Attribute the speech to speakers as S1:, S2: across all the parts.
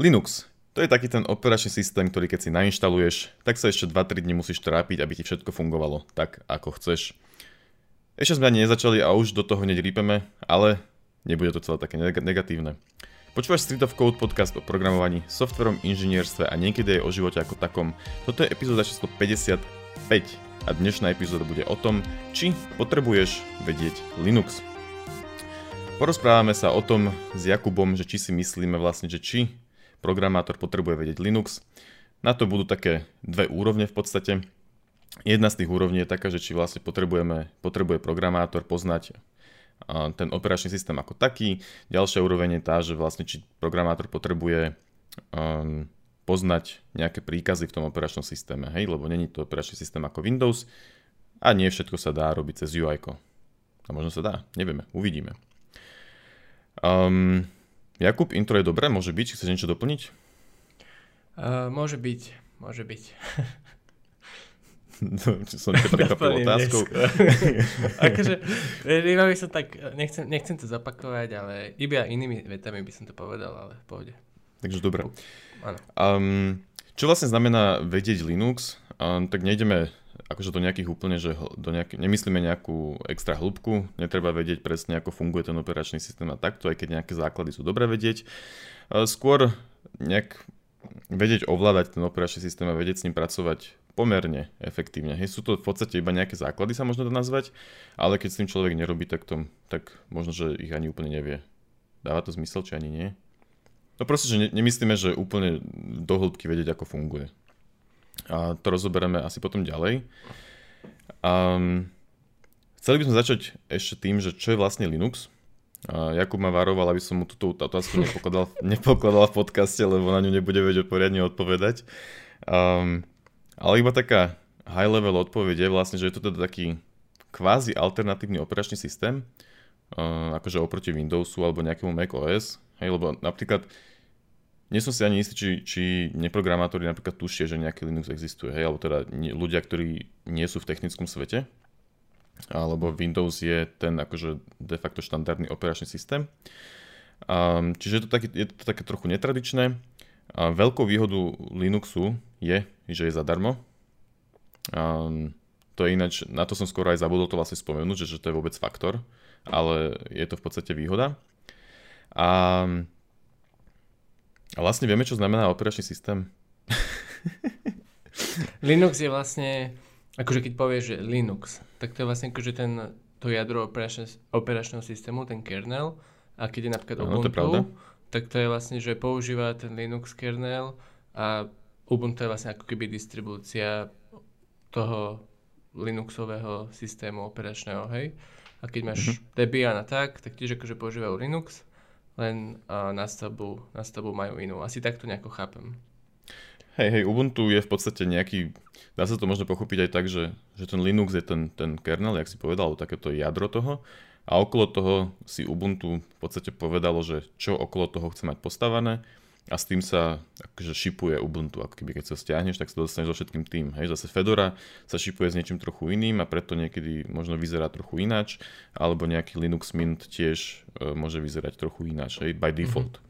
S1: Linux. To je taký ten operačný systém, ktorý keď si nainštaluješ, tak sa ešte 2-3 dní musíš trápiť, aby ti všetko fungovalo tak, ako chceš. Ešte sme ani nezačali a už do toho hneď rýpeme, ale nebude to celé také negatívne. Počúvaš Street of Code podcast o programovaní, softverom, inžinierstve a niekedy aj o živote ako takom. Toto je epizóda číslo 55 a dnešná epizóda bude o tom, či potrebuješ vedieť Linux. Porozprávame sa o tom s Jakubom, že či si myslíme vlastne, že či programátor potrebuje vedieť Linux. Na to budú také dve úrovne v podstate. Jedna z tých úrovní je taká, že či vlastne potrebujeme, potrebuje programátor poznať ten operačný systém ako taký. Ďalšia úroveň je tá, že vlastne či programátor potrebuje um, poznať nejaké príkazy v tom operačnom systéme, hej, lebo není to operačný systém ako Windows a nie všetko sa dá robiť cez UI. A možno sa dá, nevieme, uvidíme. Um, Jakub, intro je dobré, môže byť, chceš niečo doplniť?
S2: Uh, môže byť, môže byť.
S1: No, som ťa prekvapil otázkou.
S2: akože, iba by som tak, nechcem, nechcem to zapakovať, ale iba inými vetami by som to povedal, ale v pohode.
S1: Takže dobre. Um, čo vlastne znamená vedieť Linux? Um, tak nejdeme akože do nejakých úplne, že do nejaký, nemyslíme nejakú extra hĺbku, netreba vedieť presne, ako funguje ten operačný systém a takto, aj keď nejaké základy sú dobre vedieť. Skôr nejak vedieť ovládať ten operačný systém a vedieť s ním pracovať pomerne efektívne. Hej, sú to v podstate iba nejaké základy, sa možno to nazvať, ale keď s tým človek nerobí, tak, to, tak možno, že ich ani úplne nevie. Dáva to zmysel, či ani nie? No proste, že ne, nemyslíme, že úplne do hĺbky vedieť, ako funguje. A to rozoberieme asi potom ďalej. Um, chceli by sme začať ešte tým, že čo je vlastne Linux. A Jakub ma varoval, aby som mu túto otázku nepokladal, nepokladal v podcaste, lebo na ňu nebude vedieť poriadne odpovedať. Um, ale iba taká high level odpoveď je vlastne, že je to teda taký kvázi alternatívny operačný systém, uh, akože oproti Windowsu alebo nejakému Mac OS. Hej, lebo napríklad nie som si ani istý, či, či neprogramátori napríklad tušia, že nejaký Linux existuje, hej, alebo teda nie, ľudia, ktorí nie sú v technickom svete, alebo Windows je ten akože de facto štandardný operačný systém. Um, čiže je to, také, je to také trochu netradičné. A veľkou výhodou Linuxu je, že je zadarmo. Um, to je ináč, na to som skoro aj zabudol to vlastne spomenúť, že, že to je vôbec faktor, ale je to v podstate výhoda. A a vlastne vieme, čo znamená operačný systém?
S2: Linux je vlastne, akože keď povieš, že Linux, tak to je vlastne akože ten, to jadro operačného, operačného systému, ten kernel. A keď je napríklad Ubuntu, to tak to je vlastne, že používa ten Linux kernel a Ubuntu je vlastne ako keby distribúcia toho Linuxového systému operačného, hej. A keď máš mm-hmm. Debian a tak, tak tiež akože používajú Linux len uh, nastavbu, nastavbu majú inú. Asi takto nejako chápem.
S1: Hej, hej, Ubuntu je v podstate nejaký, dá sa to možno pochopiť aj tak, že, že ten Linux je ten, ten kernel, jak si povedal, takéto jadro toho a okolo toho si Ubuntu v podstate povedalo, že čo okolo toho chce mať postavené a s tým sa akože šipuje Ubuntu, ako keby keď sa stiahneš, tak sa dostaneš so všetkým tým. Hej, zase Fedora sa šipuje s niečím trochu iným a preto niekedy možno vyzerá trochu ináč, alebo nejaký Linux Mint tiež uh, môže vyzerať trochu ináč, hej, by default.
S2: Mm-hmm.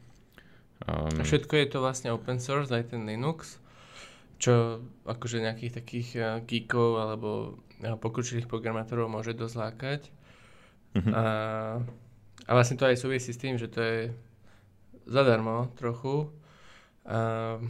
S2: Um, a všetko je to vlastne open source, aj ten Linux, čo akože nejakých takých uh, geekov alebo uh, pokročilých programátorov môže dosť lákať. Mm-hmm. A, a vlastne to aj súvisí s tým, že to je zadarmo trochu. Uh,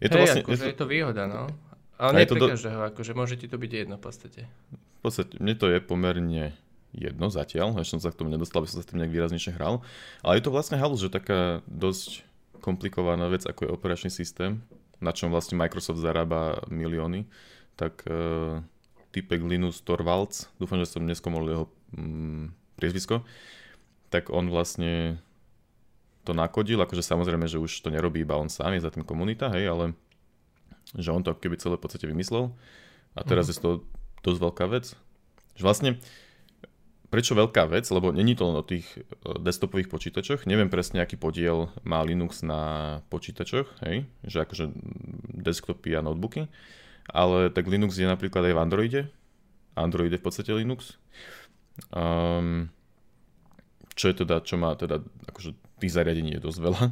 S2: je to hej, vlastne... Akože je, to... je to výhoda, no. Ale nie pre do... každého, akože môže ti to byť jedno v podstate.
S1: V podstate, mne to je pomerne jedno zatiaľ, ešte som sa k tomu nedostal, aby som sa s tým nejak výraznejšie hral. Ale je to vlastne halus, že taká dosť komplikovaná vec, ako je operačný systém, na čom vlastne Microsoft zarába milióny, tak uh, typek Linus Torvalds, dúfam, že som neskomol jeho mm, priezvisko, tak on vlastne to nakodil, akože samozrejme, že už to nerobí iba on sám, je za tým komunita, hej, ale že on to keby celé v podstate vymyslel a teraz mm-hmm. je to dosť veľká vec. Že vlastne, prečo veľká vec, lebo není to len o tých e, desktopových počítačoch, neviem presne, aký podiel má Linux na počítačoch, hej, že akože desktopy a notebooky, ale tak Linux je napríklad aj v Androide, Android je v podstate Linux. Um, čo je teda, čo má teda, akože tých zariadení je dosť veľa.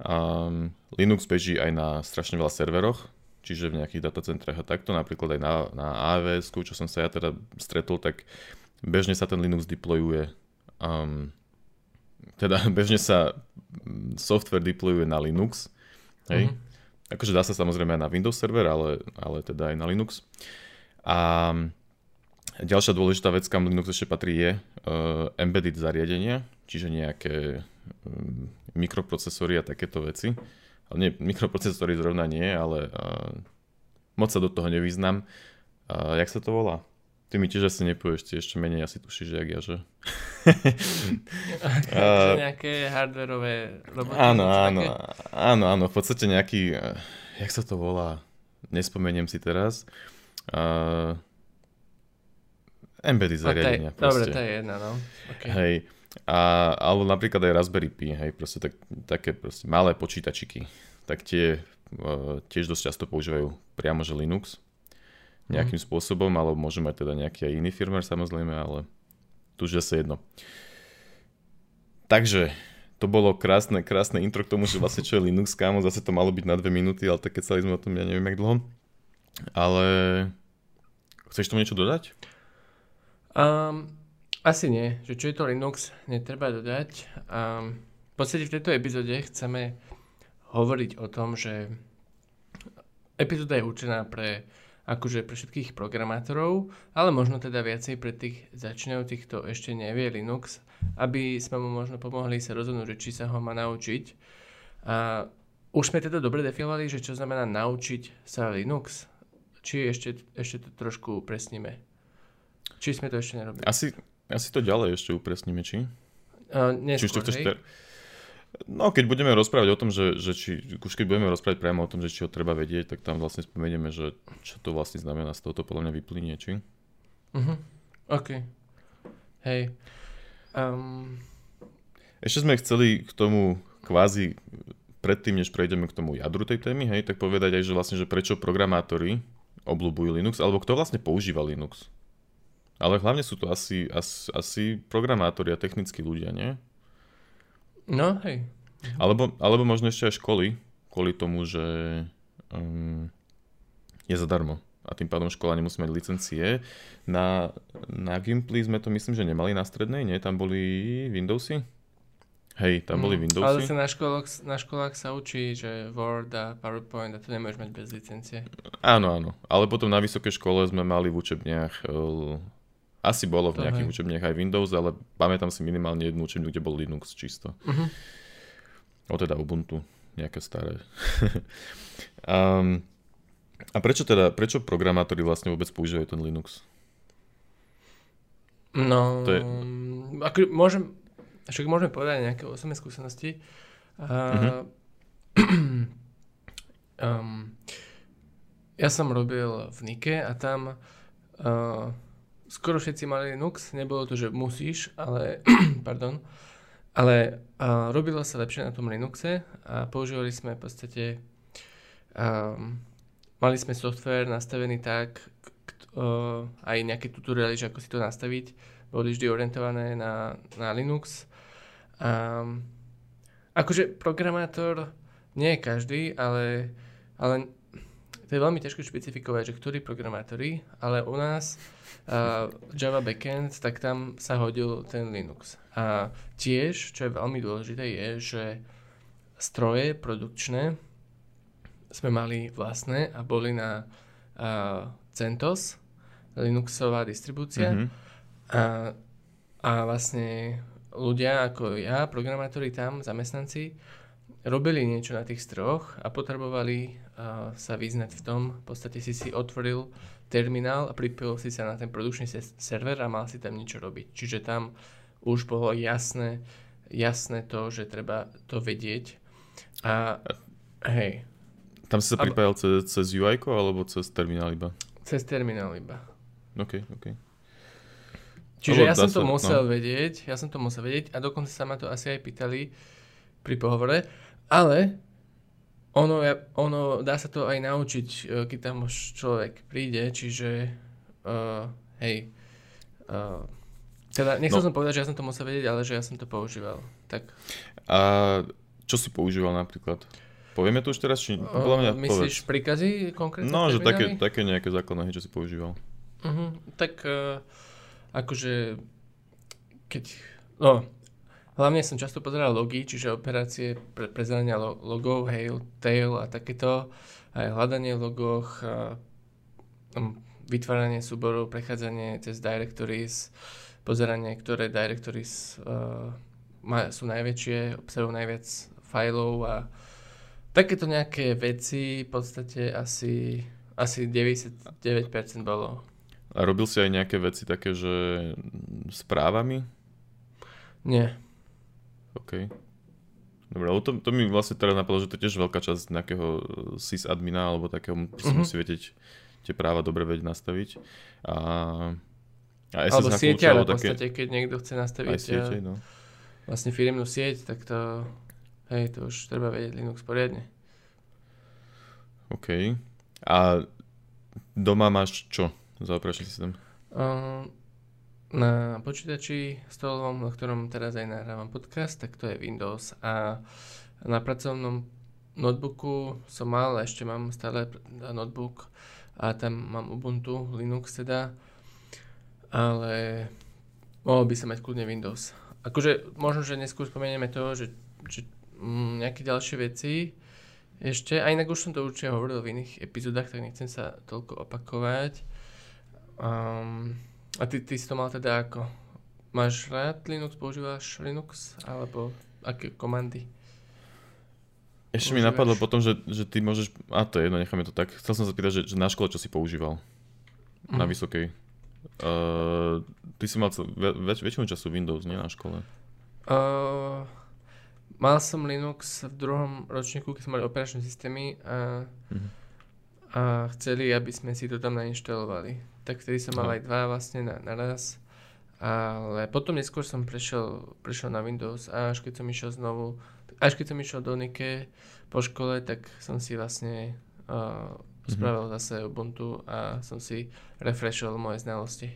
S1: Um, Linux beží aj na strašne veľa serveroch, čiže v nejakých datacentrách a takto, napríklad aj na, na AWS, čo som sa ja teda stretol, tak bežne sa ten Linux deployuje um, teda bežne sa software deployuje na Linux, hej. Mm-hmm. Akože dá sa samozrejme aj na Windows server, ale, ale teda aj na Linux. A ďalšia dôležitá vec, kam Linux ešte patrí, je uh, embedded zariadenia, čiže nejaké mikroprocesory a takéto veci. Ale nie, mikroprocesory zrovna nie, ale uh, moc sa do toho nevyznam. Uh, jak sa to volá? Ty mi tiež asi nepovieš, ty ešte menej asi tušíš, jak ja, že?
S2: uh, nejaké hardwareové roboty?
S1: Áno, áno, áno, áno, v podstate nejaký, uh, jak sa to volá, nespomeniem si teraz. Uh, embedded zariadenia.
S2: Okay, dobre, to je jedna, no. Okay.
S1: Hej, a, alebo napríklad aj Raspberry Pi, hej, proste tak, také proste malé počítačiky, tak tie uh, tiež dosť často používajú priamo že Linux nejakým mm. spôsobom, alebo môže mať teda nejaký aj iný firmware samozrejme, ale tu už zase jedno. Takže, to bolo krásne, krásne intro k tomu, že vlastne čo je Linux, kámo, zase to malo byť na dve minúty, ale tak keď sme o tom, ja neviem jak dlho. Ale chceš tomu niečo dodať?
S2: Um, asi nie, že čo je to Linux, netreba dodať. Um, v podstate v tejto epizóde chceme hovoriť o tom, že epizóda je určená pre akože pre všetkých programátorov, ale možno teda viacej pre tých začínajúcich, kto ešte nevie Linux, aby sme mu možno pomohli sa rozhodnúť, či sa ho má naučiť. A už sme teda dobre definovali, že čo znamená naučiť sa Linux? Či ešte, ešte to trošku upresníme? Či sme to ešte nerobili?
S1: Asi, asi to ďalej ešte upresníme, či?
S2: Uh, neskôr, či už to chceš ter-
S1: No, keď budeme rozprávať o tom, že, že či, už keď budeme rozprávať priamo o tom, že či ho treba vedieť, tak tam vlastne spomenieme, že čo to vlastne znamená, z toho podľa mňa vyplynie, či?
S2: Mhm, OK. Hej. Um...
S1: Ešte sme chceli k tomu kvázi predtým, než prejdeme k tomu jadru tej témy, hej, tak povedať aj, že vlastne, že prečo programátori obľúbujú Linux, alebo kto vlastne používa Linux. Ale hlavne sú to asi, asi, asi programátori a technickí ľudia, nie?
S2: No, hej.
S1: Alebo, alebo možno ešte aj školy, kvôli tomu, že um, je zadarmo. A tým pádom škola nemusí mať licencie. Na, na Gimply sme to myslím, že nemali na strednej, nie? Tam boli Windowsy? Hej, tam boli mm, Windowsy.
S2: Ale sa na školách, na školách sa učí, že Word a PowerPoint a to nemôžeš mať bez licencie.
S1: Áno, áno. Ale potom na vysokej škole sme mali v učebniach uh, asi bolo v nejakých uh-huh. učebniach aj Windows, ale pamätám si minimálne jednu učebňu, kde bol Linux čisto. Uh-huh. O teda Ubuntu, nejaké staré. um, a prečo teda, prečo programátori vlastne vôbec používajú ten Linux?
S2: No, to je... ako môžem, však môžeme povedať nejaké osobné skúsenosti. Uh, uh-huh. um, ja som robil v Nike a tam uh, skoro všetci mali Linux, nebolo to, že musíš, ale, pardon, ale uh, robilo sa lepšie na tom Linuxe a používali sme v podstate, um, mali sme software nastavený tak, uh, aj nejaké tutoriály, že ako si to nastaviť, boli vždy orientované na, na Linux. Um, akože programátor nie je každý, ale, ale to je veľmi ťažko špecifikovať, že ktorí programátori, ale u nás uh, Java backend, tak tam sa hodil ten Linux. A tiež, čo je veľmi dôležité, je, že stroje produkčné sme mali vlastné a boli na uh, CentOS, Linuxová distribúcia. Mm-hmm. A, a vlastne ľudia ako ja, programátori tam, zamestnanci, robili niečo na tých stroch a potrebovali uh, sa vyznať v tom. V podstate si si otvoril terminál a pripojil si sa na ten produkčný server a mal si tam niečo robiť. Čiže tam už bolo jasné, jasné to, že treba to vedieť. A hej.
S1: Tam si sa pripájal cez, cez UI alebo cez terminál iba?
S2: Cez terminál iba.
S1: OK, OK.
S2: Čiže ja som to sa, musel no. vedieť, ja som to musel vedieť a dokonca sa ma to asi aj pýtali pri pohovore, ale ono, ono, dá sa to aj naučiť, e, keď tam už človek príde, čiže uh, hej, uh, teda nechcel no. som povedať, že ja som to musel vedieť, ale že ja som to používal. Tak.
S1: A čo si používal napríklad? Povieme to už teraz? Či, podľa
S2: mňa, myslíš povedz. príkazy konkrétne?
S1: No, že také, také nejaké základné, čo si používal.
S2: Uh-huh. Tak uh, akože keď... No, hlavne som často pozeral logy, čiže operácie pre prezerania logov, hail, tail a takéto, aj hľadanie v logoch, um, vytváranie súborov, prechádzanie cez directories, pozeranie, ktoré directories uh, sú najväčšie, obsahujú najviac fajlov a takéto nejaké veci v podstate asi, asi 99% bolo.
S1: A robil si aj nejaké veci také, že správami?
S2: Nie.
S1: OK. Dobre, to, to mi vlastne teraz napadlo, že to je tiež veľká časť nejakého sysadmina alebo takého, uh-huh. musí vedieť tie práva dobre vedieť nastaviť. A,
S2: a alebo sieťa, v podstate, keď niekto chce nastaviť siete, no. vlastne firmnú sieť, tak to, hej, to už treba vedieť Linux poriadne.
S1: OK. A doma máš čo za operačný systém?
S2: Um, na počítači stolovom, na ktorom teraz aj nahrávam podcast, tak to je Windows a na pracovnom notebooku som mal, ešte mám stále notebook a tam mám Ubuntu, Linux teda, ale mohol by sa mať kľudne Windows. Akože možno, že neskôr spomenieme to, že, že mm, nejaké ďalšie veci ešte, a inak už som to určite hovoril v iných epizódach, tak nechcem sa toľko opakovať. Um, a ty, ty si to mal teda ako? Máš rád Linux, používaš Linux, alebo aké komandy?
S1: Ešte mi napadlo potom, že, že ty môžeš... A to je jedno, necháme to tak. Chcel som sa spýtať, že, že na škole čo si používal? Mm. Na mhm. vysokej. Uh, ty si mal cel, väč, väčšinu času Windows, nie na škole?
S2: Uh, mal som Linux v druhom ročníku, keď sme mali operačné systémy a, mm. a chceli, aby sme si to tam nainštalovali. Tak vtedy som mal no. aj dva vlastne na, naraz. Ale potom neskôr som prešiel, prešiel na Windows a až keď som išiel znovu až keď som išiel do Nike po škole, tak som si vlastne uh, spravil mm-hmm. zase Ubuntu a som si refreshol moje znalosti.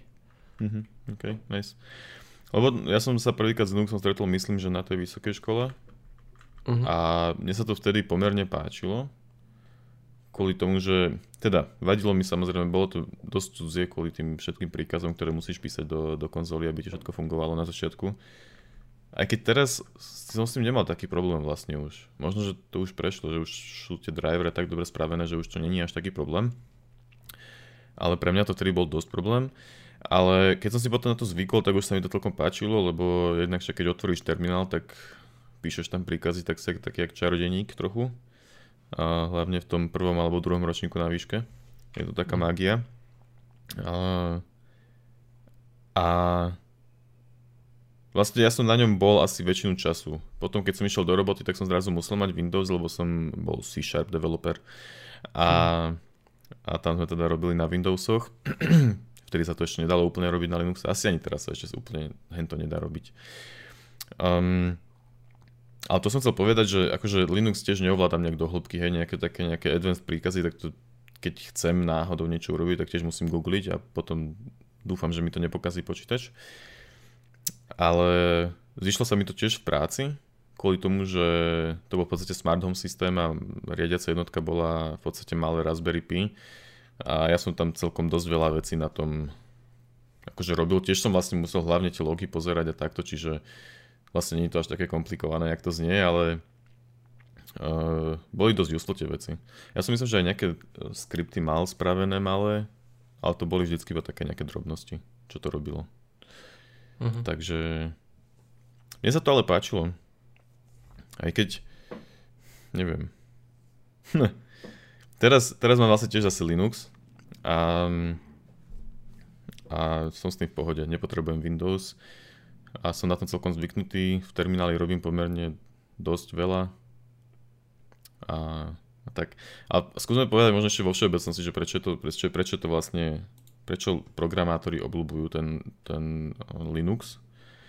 S1: Mm-hmm. OK, nice. Lebo ja som sa prvýkrát s Linuxom stretol, myslím, že na tej vysokej škole. Uh-huh. A mne sa to vtedy pomerne páčilo. Kvôli tomu, že... Teda, vadilo mi samozrejme, bolo to dosť cudzie kvôli tým všetkým príkazom, ktoré musíš písať do, do konzoly, aby ti všetko fungovalo na začiatku. Aj keď teraz som s tým nemal taký problém vlastne už. Možno, že to už prešlo, že už sú tie drivery tak dobre spravené, že už to není až taký problém. Ale pre mňa to vtedy bol dosť problém. Ale keď som si potom na to zvykol, tak už sa mi to celkom páčilo, lebo jednak keď otvoríš terminál, tak píšeš tam príkazy, tak si taký jak čarodeník trochu. A hlavne v tom prvom alebo druhom ročníku na výške. Je to taká mágia. A, a Vlastne ja som na ňom bol asi väčšinu času. Potom keď som išiel do roboty, tak som zrazu musel mať Windows, lebo som bol C-Sharp developer. A, a tam sme teda robili na Windowsoch. Vtedy sa to ešte nedalo úplne robiť na Linux. Asi ani teraz sa ešte úplne hen to nedá robiť. Um, ale to som chcel povedať, že akože Linux tiež neovládam nejak do hĺbky, hej, nejaké také nejaké advanced príkazy, tak to, keď chcem náhodou niečo urobiť, tak tiež musím googliť a potom dúfam, že mi to nepokazí počítač ale zišlo sa mi to tiež v práci, kvôli tomu, že to bol v podstate smart home systém a riadiaca jednotka bola v podstate malé Raspberry Pi a ja som tam celkom dosť veľa vecí na tom akože robil. Tiež som vlastne musel hlavne tie logy pozerať a takto, čiže vlastne nie je to až také komplikované, jak to znie, ale uh, boli dosť uslo tie veci. Ja som myslím, že aj nejaké skripty mal spravené malé, ale to boli vždycky iba také nejaké drobnosti, čo to robilo. Uh-huh. Takže mne sa to ale páčilo. Aj keď, neviem. teraz, teraz mám vlastne tiež zase Linux a, a som s tým v pohode, nepotrebujem Windows a som na tom celkom zvyknutý. V termináli robím pomerne dosť veľa a, a tak. A skúsme povedať možno ešte vo všeobecnosti, že prečo to, prečo, prečo to vlastne prečo programátori obľúbujú ten, ten Linux.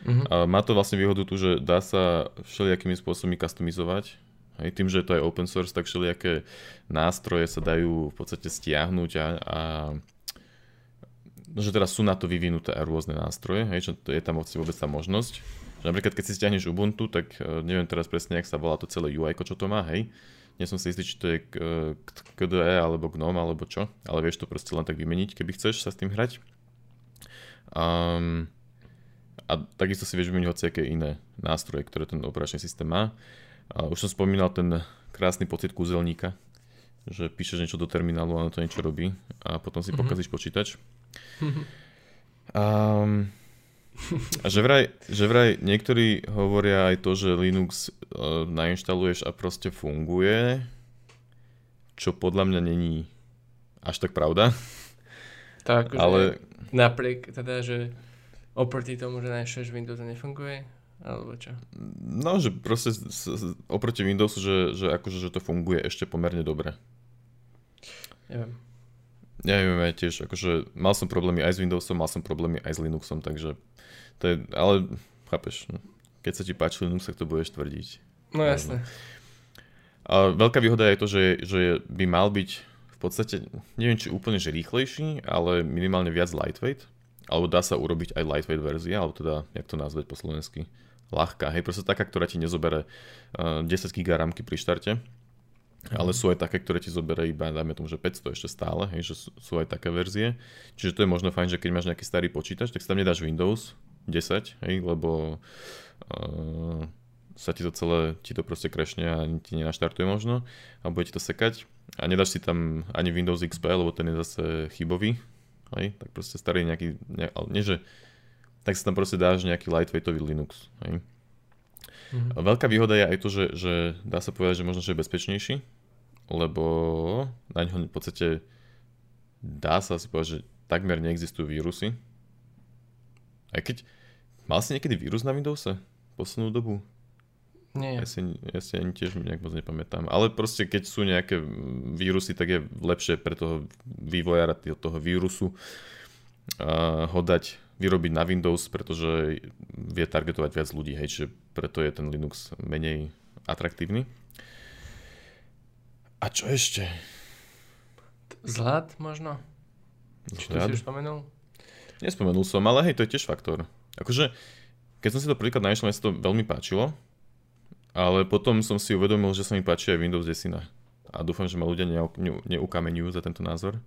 S1: Uh-huh. A má to vlastne výhodu tu, že dá sa všelijakými spôsobmi customizovať. Aj tým, že to je open source, tak všelijaké nástroje sa dajú v podstate stiahnuť a, a že teraz sú na to vyvinuté aj rôzne nástroje, hej, že je tam vôbec tá možnosť, napríklad keď si stiahneš Ubuntu, tak uh, neviem teraz presne, jak sa volá to celé UI, čo to má, hej. Nie som si istý, či to je KDE alebo GNOME alebo čo, ale vieš to proste len tak vymeniť, keby chceš sa s tým hrať. Um, a takisto si vieš vymeniť hociaké iné nástroje, ktoré ten operačný systém má. A už som spomínal ten krásny pocit kúzelníka, že píšeš niečo do terminálu a ono to niečo robí a potom si mm-hmm. pokazíš počítač. Um, a že vraj, že vraj niektorí hovoria aj to, že Linux uh, nainštaluješ a proste funguje, čo podľa mňa není až tak pravda.
S2: Tak, ale... napriek teda, že oproti tomu, že nainštaluješ Windows a nefunguje, alebo čo?
S1: No, že proste oproti Windowsu, že, že akože že to funguje ešte pomerne dobre.
S2: Neviem.
S1: Ja neviem, ja tiež, akože mal som problémy aj s Windowsom, mal som problémy aj s Linuxom, takže to je, ale chápeš, no, keď sa ti páči Linux, tak to budeš tvrdiť.
S2: No jasne.
S1: A veľká výhoda je to, že, že by mal byť v podstate, neviem či úplne že rýchlejší, ale minimálne viac lightweight, alebo dá sa urobiť aj lightweight verzia, alebo teda, jak to nazvať po slovensky, ľahká, hej, proste taká, ktorá ti nezobere uh, 10 GB rámky pri štarte, ale sú aj také, ktoré ti zoberie iba, dajme tomu, že 500 ešte stále, hej, že sú, aj také verzie. Čiže to je možno fajn, že keď máš nejaký starý počítač, tak si tam nedáš Windows 10, hej, lebo uh, sa ti to celé, ti to proste krešne a ti nenaštartuje možno a bude ti to sekať. A nedáš si tam ani Windows XP, lebo ten je zase chybový, hej, tak proste starý nejaký, ne, ale nie že, tak si tam proste dáš nejaký lightweightový Linux, hej. Mm-hmm. Veľká výhoda je aj to, že, že dá sa povedať, že možno, že je bezpečnejší, lebo na ňo v podstate dá sa asi povedať, že takmer neexistujú vírusy. Aj keď... Mal si niekedy vírus na Windowse? Poslednú dobu?
S2: Nie.
S1: Ja si, ja si ani tiež nejak moc nepamätám. Ale proste keď sú nejaké vírusy, tak je lepšie pre toho vývojára toho vírusu uh, ho dať vyrobiť na Windows, pretože vie targetovať viac ľudí, hej, čiže preto je ten Linux menej atraktívny. A čo ešte?
S2: Zlad možno? Či to si už spomenul?
S1: Nespomenul som, ale hej, to je tiež faktor. Akože, keď som si to prvýkrát našiel, mi sa to veľmi páčilo, ale potom som si uvedomil, že sa mi páči aj Windows 10. A dúfam, že ma ľudia neukameňujú za tento názor.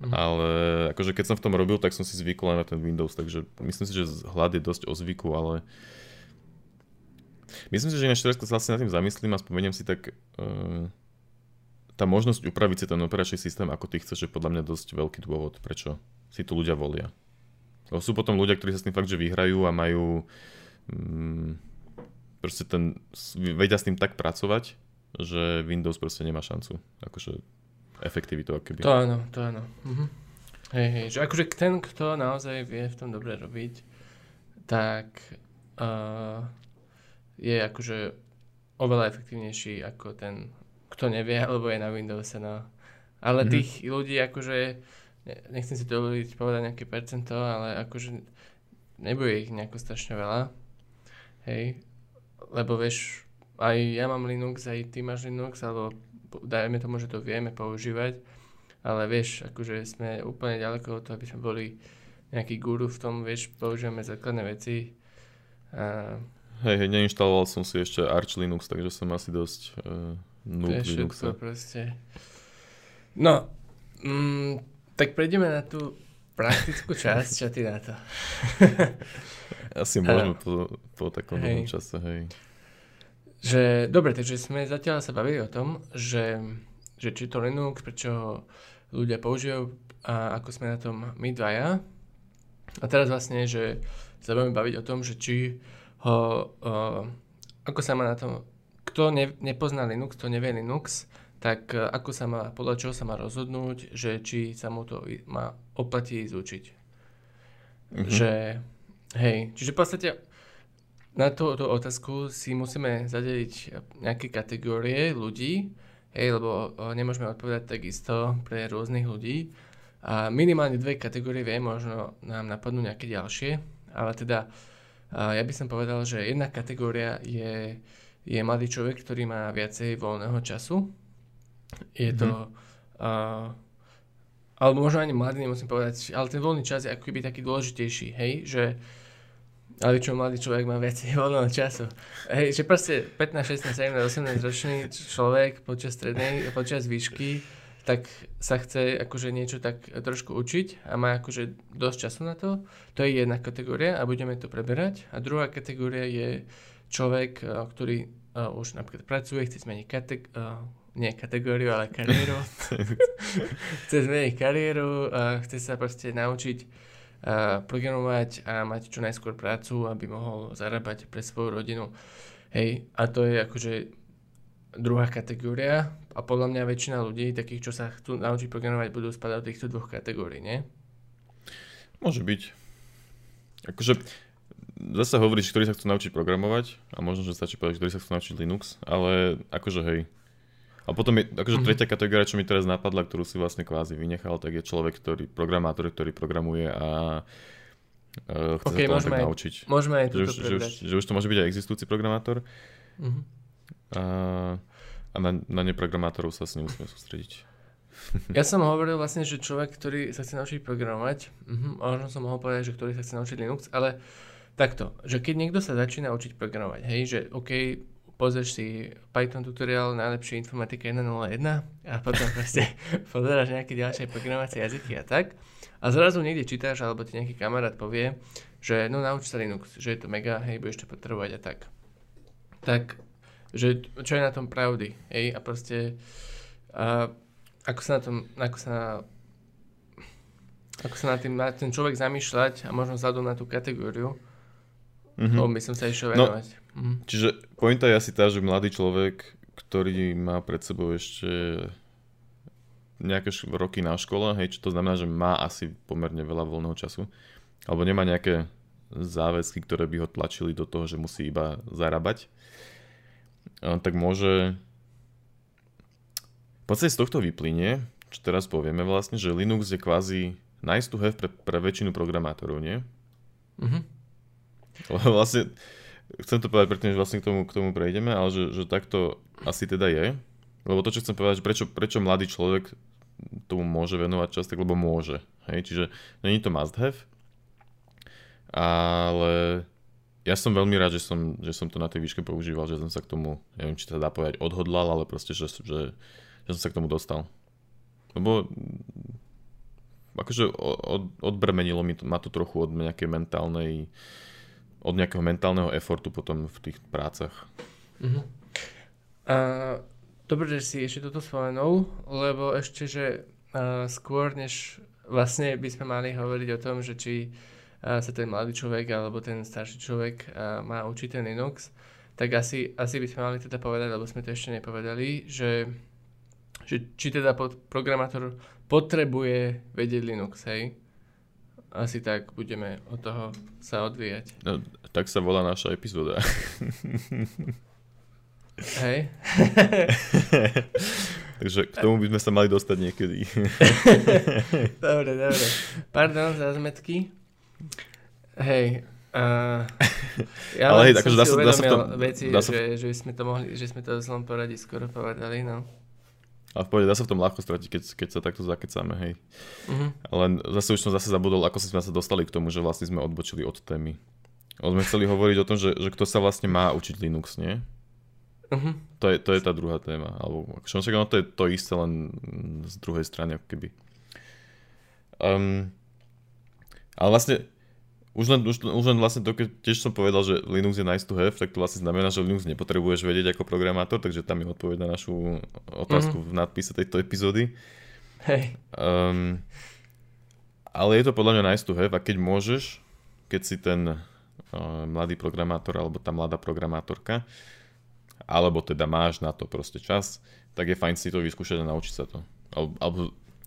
S1: Mm. Ale akože keď som v tom robil, tak som si zvykol aj na ten Windows, takže myslím si, že hľad je dosť o zvyku, ale myslím si, že ináč teraz, keď sa vlastne nad tým zamyslím a spomeniem si, tak uh, tá možnosť upraviť si ten operačný systém, ako ty chceš, je podľa mňa dosť veľký dôvod, prečo si to ľudia volia. Lebo sú potom ľudia, ktorí sa s tým fakt, že vyhrajú a majú mm, proste ten, vedia s tým tak pracovať, že Windows proste nemá šancu. Akože efektivitu, akoby.
S2: To áno, to áno. Mhm. Hej, hej, že akože ten, kto naozaj vie v tom dobre robiť, tak uh, je akože oveľa efektívnejší ako ten kto nevie, alebo je na Windowse, no. Ale mm-hmm. tých ľudí akože, nechcem si dovoliť povedať nejaké percento, ale akože nebude ich nejako strašne veľa. Hej, lebo vieš, aj ja mám Linux, aj ty máš Linux, alebo dajme tomu, že to vieme používať, ale vieš, akože sme úplne ďaleko od toho, aby sme boli nejaký guru v tom, vieš, používame základné veci. A...
S1: Hej, hej, neinštaloval som si ešte Arch Linux, takže som asi dosť uh,
S2: Noob to je všetko proste. No, mm, tak prejdeme na tú praktickú časť, čo ty na to?
S1: Asi môžeme po, po takom hej. čase, hej.
S2: Že, dobre, takže sme zatiaľ sa bavili o tom, že, že či to Linux, prečo ľudia používajú a ako sme na tom my dvaja. A teraz vlastne, že sa budeme baviť o tom, že či ho, o, ako sa má na tom kto ne, nepozná Linux, kto nevie Linux, tak e, ako sa má, podľa čoho sa má rozhodnúť, že či sa mu to má oplatí zúčiť. Mm-hmm. Že, hej, čiže v podstate na túto otázku si musíme zadeliť nejaké kategórie ľudí, hej, lebo e, nemôžeme odpovedať takisto pre rôznych ľudí. A minimálne dve kategórie vie, možno nám napadnú nejaké ďalšie, ale teda ja by som povedal, že jedna kategória je je mladý človek, ktorý má viacej voľného času. Je to... Mm-hmm. Uh, alebo možno ani mladý, nemusím povedať, ale ten voľný čas je ako keby taký dôležitejší, hej, že Ale čo mladý človek má viac voľného času. Hej, že proste 15, 16, 17, 18 ročný človek počas strednej, počas výšky, tak sa chce akože niečo tak trošku učiť a má akože dosť času na to. To je jedna kategória a budeme to preberať. A druhá kategória je človek, eh, ktorý uh, už napríklad pracuje, chce zmeniť kategóriu, uh, nie kategóriu, ale kariéru. chce zmeniť kariéru, chce sa proste naučiť programovať a mať čo najskôr prácu, aby mohol zarábať pre svoju rodinu. Hej, a to je akože druhá kategória a podľa mňa väčšina ľudí, takých, čo sa chcú naučiť programovať, budú spadať do týchto dvoch kategórií, nie?
S1: Môže byť. Akože zase hovoríš, ktorí sa chcú naučiť programovať a možno, že stačí povedať, ktorí sa chcú naučiť Linux, ale akože hej, a potom je, akože mm-hmm. tretia kategória, čo mi teraz napadla, ktorú si vlastne kvázi vynechal, tak je človek, ktorý, programátor, ktorý programuje a uh, chce okay, sa to môžeme tak naučiť.
S2: Môžeme aj
S1: že už, že, už, že už to môže byť aj existujúci programátor. Mm-hmm. A, a na, na neprogramátorov sa asi nemusíme sústrediť.
S2: Ja som hovoril vlastne, že človek, ktorý sa chce naučiť programovať, uh-huh, možno som mohol povedať, že ktorý sa chce naučiť Linux, ale takto, že keď niekto sa začína učiť programovať, hej, že OK, pozrieš si Python tutoriál najlepšie informatika 1.01 a potom proste pozeráš nejaké ďalšie programovacie jazyky a tak. A zrazu niekde čítaš, alebo ti nejaký kamarát povie, že no nauč sa Linux, že je to mega, hej, budeš to potrebovať a tak. Tak, že čo je na tom pravdy, hej, a proste a ako sa na tom, ako sa na, ako sa na tým, na ten človek zamýšľať a možno vzhľadom na tú kategóriu, mm-hmm. to by som sa išiel no, venovať. No,
S1: Mm. Čiže pointa je asi tá, že mladý človek, ktorý má pred sebou ešte nejaké roky na škole, hej, čo to znamená, že má asi pomerne veľa voľného času, alebo nemá nejaké záväzky, ktoré by ho tlačili do toho, že musí iba zarábať, tak môže v podstate z tohto vyplynie, čo teraz povieme vlastne, že Linux je kvázi nice to have pre, pre väčšinu programátorov, nie? Mhm. Vlastne chcem to povedať predtým, že vlastne k tomu, k tomu prejdeme, ale že, že takto asi teda je. Lebo to, čo chcem povedať, že prečo, prečo mladý človek tomu môže venovať čas, tak lebo môže. Hej? Čiže není to must have, ale ja som veľmi rád, že som, že som to na tej výške používal, že som sa k tomu, neviem, či sa dá povedať odhodlal, ale proste, že, že, že som sa k tomu dostal. Lebo akože od, odbremenilo mi to, ma to trochu od nejakej mentálnej od nejakého mentálneho efortu potom v tých prácach. Uh-huh.
S2: Uh, dobre, že si ešte toto spomenul, lebo ešte, že uh, skôr než vlastne by sme mali hovoriť o tom, že či uh, sa ten mladý človek alebo ten starší človek uh, má ten Linux, tak asi, asi by sme mali teda povedať, lebo sme to ešte nepovedali, že, že či teda pod, programátor potrebuje vedieť Linux, hej? Asi tak budeme od toho sa odvíjať.
S1: No, tak sa volá naša epizóda.
S2: Hej.
S1: Takže k tomu by sme sa mali dostať niekedy.
S2: dobre, dobre. Pardon za zmetky. Hej. Uh, ja Ale hej, akože dá sa, dá sa to, veci, dá sa... Že, že, sme to mohli, že sme to v zlom poradí skoro povedali, no.
S1: A v pohode, dá sa v tom ľahko stratiť, keď, keď sa takto zakecáme, hej. Uh-huh. Len zase už som zase zabudol, ako sme sa dostali k tomu, že vlastne sme odbočili od témy. Lebo sme chceli hovoriť o tom, že, že kto sa vlastne má učiť Linux, nie? Uh-huh. To, je, to je tá druhá téma. Alebo, však ono to je to isté, len z druhej strany, ako keby. Um, ale vlastne už len, už, už len vlastne to, keď tiež som povedal, že Linux je nice to have, tak to vlastne znamená, že Linux nepotrebuješ vedieť ako programátor, takže tam je odpoveď na našu otázku mm-hmm. v nadpise tejto epizódy.
S2: Hej. Um,
S1: ale je to podľa mňa nice to have a keď môžeš, keď si ten uh, mladý programátor alebo tá mladá programátorka, alebo teda máš na to proste čas, tak je fajn si to vyskúšať a naučiť sa to. Alebo, alebo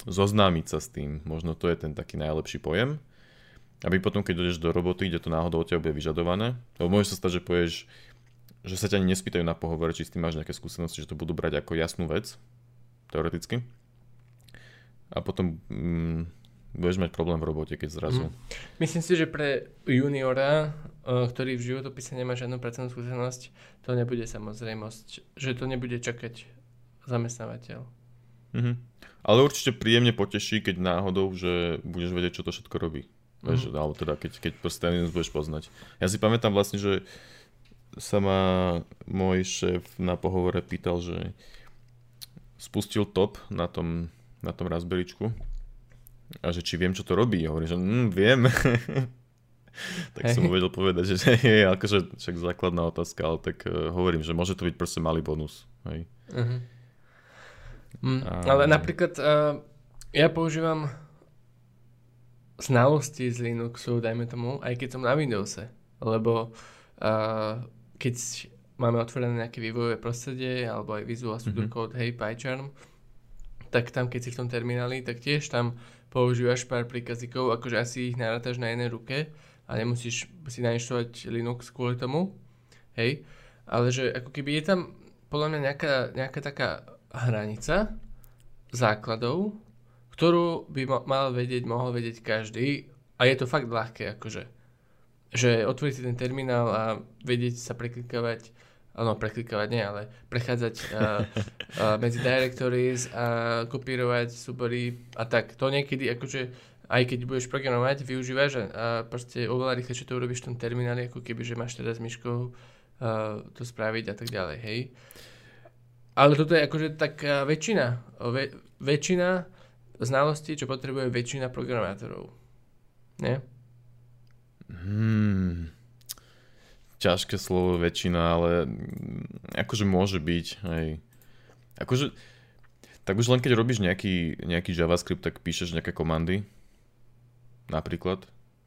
S1: zoznámiť sa s tým, možno to je ten taký najlepší pojem aby potom, keď dojdeš do roboty, kde to náhodou od teba bude vyžadované, lebo môže sa stať, že povieš, že sa ťa ani nespýtajú na pohovor, či s tým máš nejaké skúsenosti, že to budú brať ako jasnú vec, teoreticky. A potom mm, budeš mať problém v robote, keď zrazu... Mm.
S2: Myslím si, že pre juniora, eh, ktorý v životopise nemá žiadnu pracovnú skúsenosť, to nebude samozrejmosť, že to nebude čakať zamestnávateľ. Mm-hmm.
S1: Ale určite príjemne poteší, keď náhodou, že budeš vedieť, čo to všetko robí. Vieš, mm. alebo teda keď, keď proste ten budeš poznať. Ja si pamätám vlastne, že sa ma môj šéf na pohovore pýtal, že spustil top na tom, na tom Raspberryčku a že či viem, čo to robí. Ja hovorím, že mm, viem. tak hey. som mu vedel povedať, že je akože však základná otázka, ale tak uh, hovorím, že môže to byť proste malý bonus. Hej. Uh-huh.
S2: Mm, a... Ale napríklad uh, ja používam znalosti z Linuxu, dajme tomu, aj keď som na Windowse, lebo uh, keď máme otvorené nejaké vývojové prostredie alebo aj Visual Studio mm-hmm. Code, hej, PyCharm, tak tam, keď si v tom termináli, tak tiež tam používaš pár príkazíkov, akože asi ich narátaš na jednej ruke a nemusíš si nainštalovať Linux kvôli tomu, hej, ale že ako keby je tam podľa mňa nejaká, nejaká taká hranica základov, ktorú by mal vedieť, mohol vedieť každý a je to fakt ľahké, akože. Že otvoriť si ten terminál a vedieť sa preklikovať, no preklikovať nie, ale prechádzať uh, uh, medzi directories a kopírovať súbory a tak. To niekedy akože aj keď budeš programovať, využívaš a, a proste oveľa rýchlejšie to urobíš v tom termináli, ako keby, že máš teraz myškou uh, to spraviť a tak ďalej, hej. Ale toto je akože taká väčšina, ve, väčšina znalostí, čo potrebuje väčšina programátorov. Nie?
S1: Hmm. Ťažké slovo väčšina, ale akože môže byť. Hej. Akože, tak už len keď robíš nejaký, nejaký JavaScript, tak píšeš nejaké komandy. Napríklad.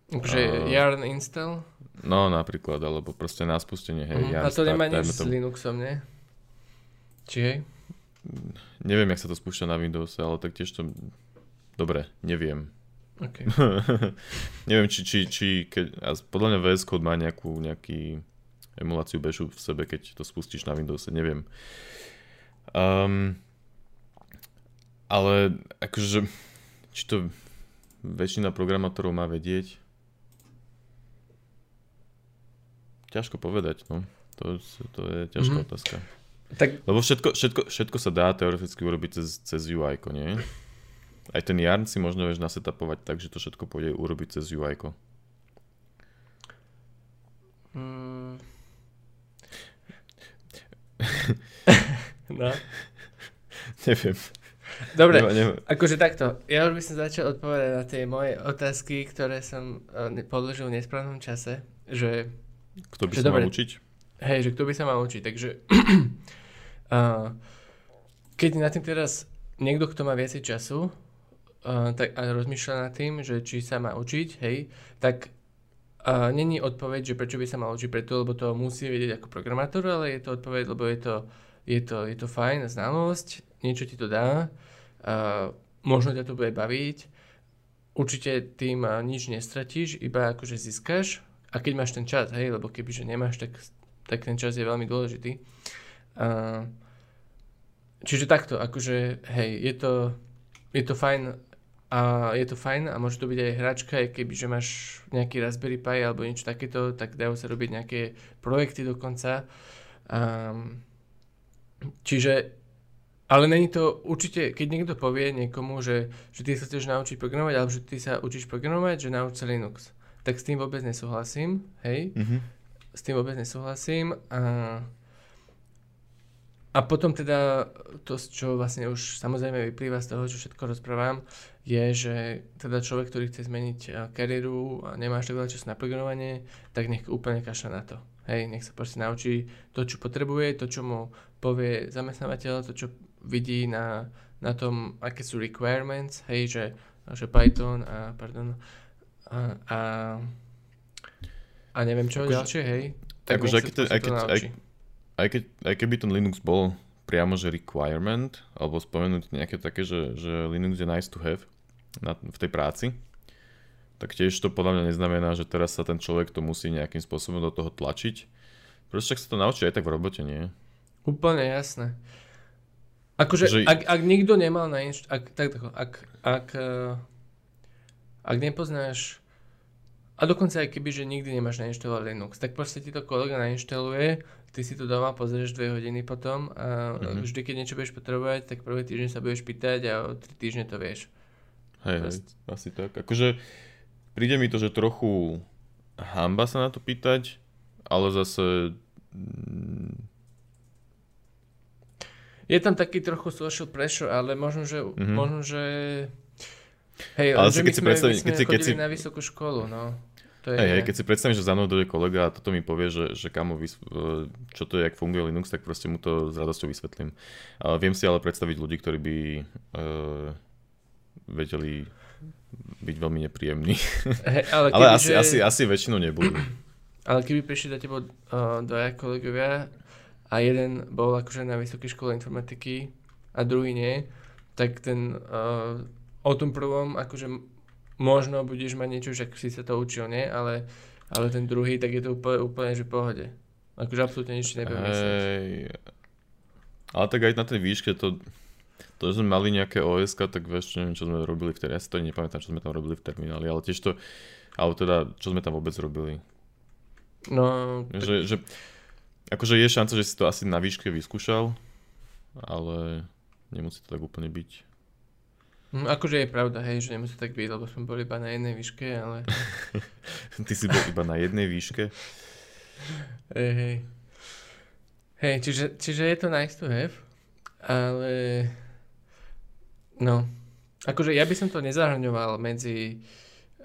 S2: Akože uh, yarn install?
S1: No, napríklad, alebo proste na spustenie. Hej,
S2: uh-huh. A to nemá nič s Linuxom, nie? Či hej?
S1: Neviem, jak sa to spúšťa na Windows, ale tak tiež to... Dobre, neviem.
S2: Okay.
S1: neviem, či, či, či keď... podľa mňa VS Code má nejakú, nejaký emuláciu Bashu v sebe, keď to spustíš na Windows, neviem. Um, ale akože, či to väčšina programátorov má vedieť, ťažko povedať, no. To, to je ťažká mm-hmm. otázka. Tak... Lebo všetko, všetko, všetko sa dá teoreticky urobiť cez, cez UI, nie? Aj ten yarn si možno vieš nasetapovať tak, že to všetko pôjde urobiť cez UI. Mm.
S2: no.
S1: Neviem.
S2: Dobre, nema. akože takto. Ja už by som začal odpovedať na tie moje otázky, ktoré som uh, podložil v nesprávnom čase, že...
S1: Kto by sa mal učiť?
S2: Hej, že kto by sa mal učiť, takže uh, keď na tým teraz niekto, kto má viacej času uh, tak, a rozmýšľa nad tým, že či sa má učiť, hej, tak uh, není odpoveď, že prečo by sa mal učiť preto, lebo to musí vedieť ako programátor, ale je to odpoveď, lebo je to, je to, je to fajn znalosť, niečo ti to dá, uh, možno ťa to bude baviť, určite tým uh, nič nestratíš, iba akože získaš a keď máš ten čas, hej, lebo kebyže nemáš, tak tak ten čas je veľmi dôležitý. Uh, čiže takto, akože hej, je to, je to fajn a je to fajn a môže to byť aj hračka, aj keby, že máš nejaký Raspberry Pi alebo niečo takéto, tak dajú sa robiť nejaké projekty dokonca. Um, čiže, ale není to určite, keď niekto povie niekomu, že, že ty sa chceš naučiť programovať, alebo že ty sa učíš programovať, že nauč sa Linux, tak s tým vôbec nesúhlasím, hej. Mm-hmm s tým vôbec nesúhlasím. A, a potom teda to, čo vlastne už samozrejme vyplýva z toho, čo všetko rozprávam, je, že teda človek, ktorý chce zmeniť kariéru a nemá tak veľa času na programovanie, tak nech úplne kašľa na to. Hej, nech sa proste naučí to, čo potrebuje, to, čo mu povie zamestnávateľ, to, čo vidí na, na tom, aké sú requirements, hej, že, že Python a, pardon, a, a a neviem čo ďalšie, hej. Tak akože, aj, keď, aj, keď, aj,
S1: aj, keď, aj keby ten Linux bol priamo že requirement, alebo spomenúť nejaké také, že, že Linux je nice to have na, v tej práci, tak tiež to podľa mňa neznamená, že teraz sa ten človek to musí nejakým spôsobom do toho tlačiť. Proste sa to naučí aj tak v robote, nie?
S2: Úplne jasné. Akože, že... ak, ak nikto nemal na inšt... Ak, tak, tak, ak, ak, eh, ak nepoznáš a dokonca aj keby, že nikdy nemáš nainštalovať Linux, tak proste ti to kolega nainštaluje, ty si to doma pozrieš dve hodiny potom a mm-hmm. vždy, keď niečo budeš potrebovať, tak prvý týždeň sa budeš pýtať a o tri týždne to vieš.
S1: Hej, hej, asi tak. Akože príde mi to, že trochu hamba sa na to pýtať, ale zase... Mm,
S2: je tam taký trochu social pressure, ale možno, že, mm-hmm. možno, že Hej, ale že keď si predstaví, keď si, keď si... na vysokú školu, no.
S1: To je... Hej, hej, keď si predstavím, že za mnou dojde kolega a toto mi povie, že, že kamo, vys... čo to je, jak funguje Linux, tak proste mu to s radosťou vysvetlím. A viem si ale predstaviť ľudí, ktorí by uh, vedeli byť veľmi nepríjemní. Hey, ale ale asi, že... asi, asi väčšinou nebudú.
S2: Ale keby prišli do teba uh, dvaja kolegovia a jeden bol akože na vysokej škole informatiky a druhý nie, tak ten uh, o tom prvom akože možno budeš mať niečo, že si sa to učil, nie? Ale, ale ten druhý, tak je to úplne, úplne že v pohode. Akože absolútne nič nebudem hey,
S1: Ale tak aj na tej výške to, to, že sme mali nejaké OSK, tak vieš, neviem, čo sme robili v termináli. Ja si to nepamätám, čo sme tam robili v termináli, ale tiež to, ale teda, čo sme tam vôbec robili.
S2: No,
S1: tak... že, že, akože je šanca, že si to asi na výške vyskúšal, ale nemusí to tak úplne byť.
S2: Mm, akože je pravda, hej, že nemusí tak byť, lebo sme boli iba na jednej výške, ale...
S1: Ty si bol iba na jednej výške?
S2: Hej, hej. Hej, čiže, čiže je to nice to have, ale... No, akože ja by som to nezahrňoval medzi,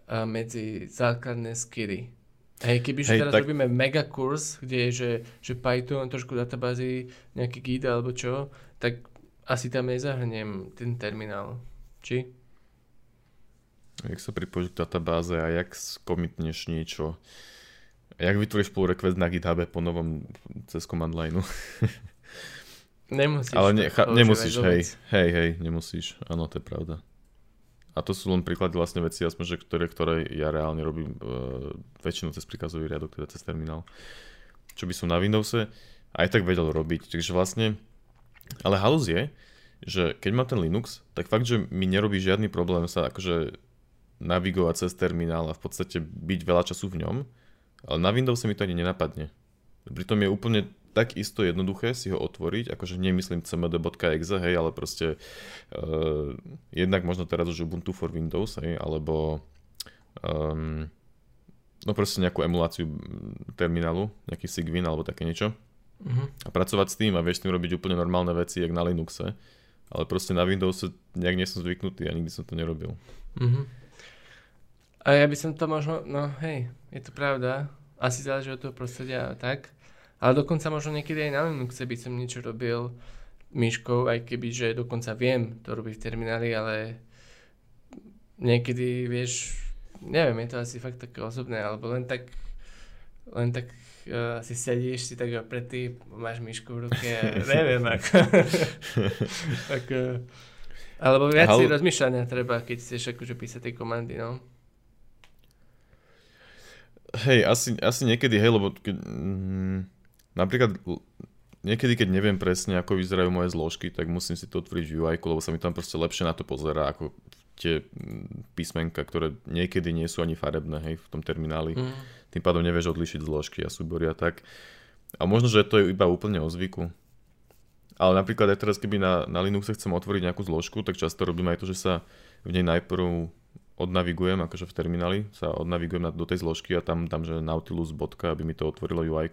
S2: medzi základné skily Hej, keby Hej, teraz tak... robíme mega kurz, kde je, že, že Python, trošku databázy, nejaký git alebo čo, tak asi tam nezahrniem ten terminál. Či?
S1: Jak sa pripojíš k databáze a jak skomitneš niečo? Jak vytvoríš pull request na GitHub po novom cez command line?
S2: Nemusíš.
S1: Ale ne, cha, nemusíš, hej, hej, hej, nemusíš. Áno, to je pravda. A to sú len príklady vlastne veci, aspoň, že ktoré, ktoré ja reálne robím uh, väčšinou cez príkazový riadok, teda cez terminál. Čo by som na Windowse aj tak vedel robiť. Takže vlastne, ale halus je, že keď mám ten Linux, tak fakt, že mi nerobí žiadny problém sa akože navigovať cez terminál a v podstate byť veľa času v ňom, ale na Windowse mi to ani nenapadne. Pritom je úplne tak isto jednoduché si ho otvoriť, akože nemyslím cmd.exe, hej, ale proste uh, jednak možno teraz už Ubuntu for Windows, hej, alebo um, no proste nejakú emuláciu terminálu, nejaký Sigwin alebo také niečo. Uh-huh. A pracovať s tým a vieš tým robiť úplne normálne veci, jak na Linuxe. Ale proste na Windowse nejak nie som zvyknutý a nikdy som to nerobil. Uh-huh.
S2: A ja by som to možno, no hej, je to pravda. Asi záleží od toho prostredia tak. Ale dokonca možno niekedy aj na Linuxe by som niečo robil myškou, aj keby, že dokonca viem to robiť v termináli, ale niekedy, vieš, neviem, je to asi fakt také osobné, alebo len tak, len tak uh, si sedíš si tak opretý, máš myšku v ruke neviem, ako, ako alebo viac Hal... si rozmýšľania treba, keď chceš akože písať tie komandy, no.
S1: Hej, asi, asi niekedy, hej, lebo keď, mm, Napríklad niekedy, keď neviem presne, ako vyzerajú moje zložky, tak musím si to otvoriť v UI, lebo sa mi tam proste lepšie na to pozerá, ako tie mm, písmenka, ktoré niekedy nie sú ani farebné, hej, v tom termináli. Mm. Tým pádom nevieš odlišiť zložky a súbory a tak. A možno, že to je iba úplne o zvyku. Ale napríklad aj teraz, keby na, na Linuxe chcem otvoriť nejakú zložku, tak často robím aj to, že sa v nej najprv odnavigujem, akože v termináli sa odnavigujem na, do tej zložky a tam dám, že nautilus. aby mi to otvorilo UI.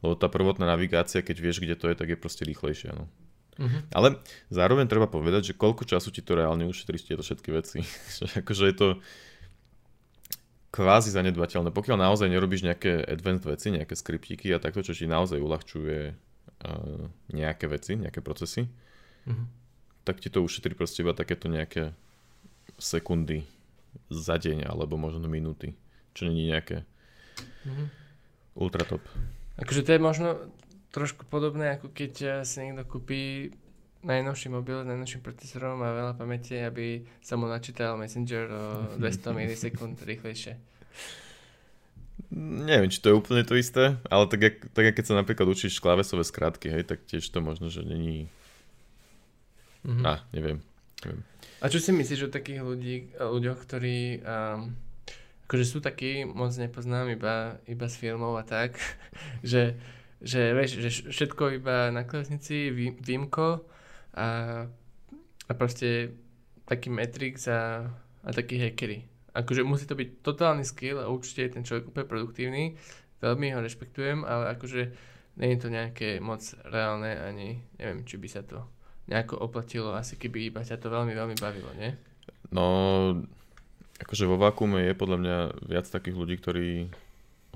S1: Lebo tá prvotná navigácia, keď vieš, kde to je, tak je proste rýchlejšia. No. Uh-huh. Ale zároveň treba povedať, že koľko času ti to reálne ušetrí tieto všetky veci. akože je to kvázi zanedbateľné. Pokiaľ naozaj nerobíš nejaké advanced veci, nejaké skriptíky a takto, čo ti naozaj uľahčuje uh, nejaké veci, nejaké procesy, uh-huh. tak ti to ušetrí proste iba takéto nejaké sekundy za deň alebo možno minúty, čo není nejaké uh-huh. ultra top.
S2: Akože to je možno trošku podobné, ako keď eh, si niekto kúpi najnovší mobil s najnovším procesorom a veľa pamäte, aby sa mu načítal Messenger o 200 milisekúnd rýchlejšie.
S1: Neviem, či to je úplne to isté, ale tak, jak, tak jak keď sa napríklad učíš klávesové skratky, hej, tak tiež to možno, že není... Mm-hmm. A, neviem, neviem.
S2: A čo si myslíš o takých ľudí, ľuďoch, ktorí um, akože sú takí, moc nepoznám, iba, iba z filmov a tak, že, že, vieš, že všetko iba na klávesnici, výmko a, a proste taký Matrix a, a takí hackery. Akože musí to byť totálny skill a určite je ten človek úplne produktívny. Veľmi ho rešpektujem, ale akože nie je to nejaké moc reálne ani neviem, či by sa to nejako oplatilo, asi keby iba ťa to veľmi, veľmi bavilo, nie?
S1: No, akože vo vakuume je podľa mňa viac takých ľudí, ktorí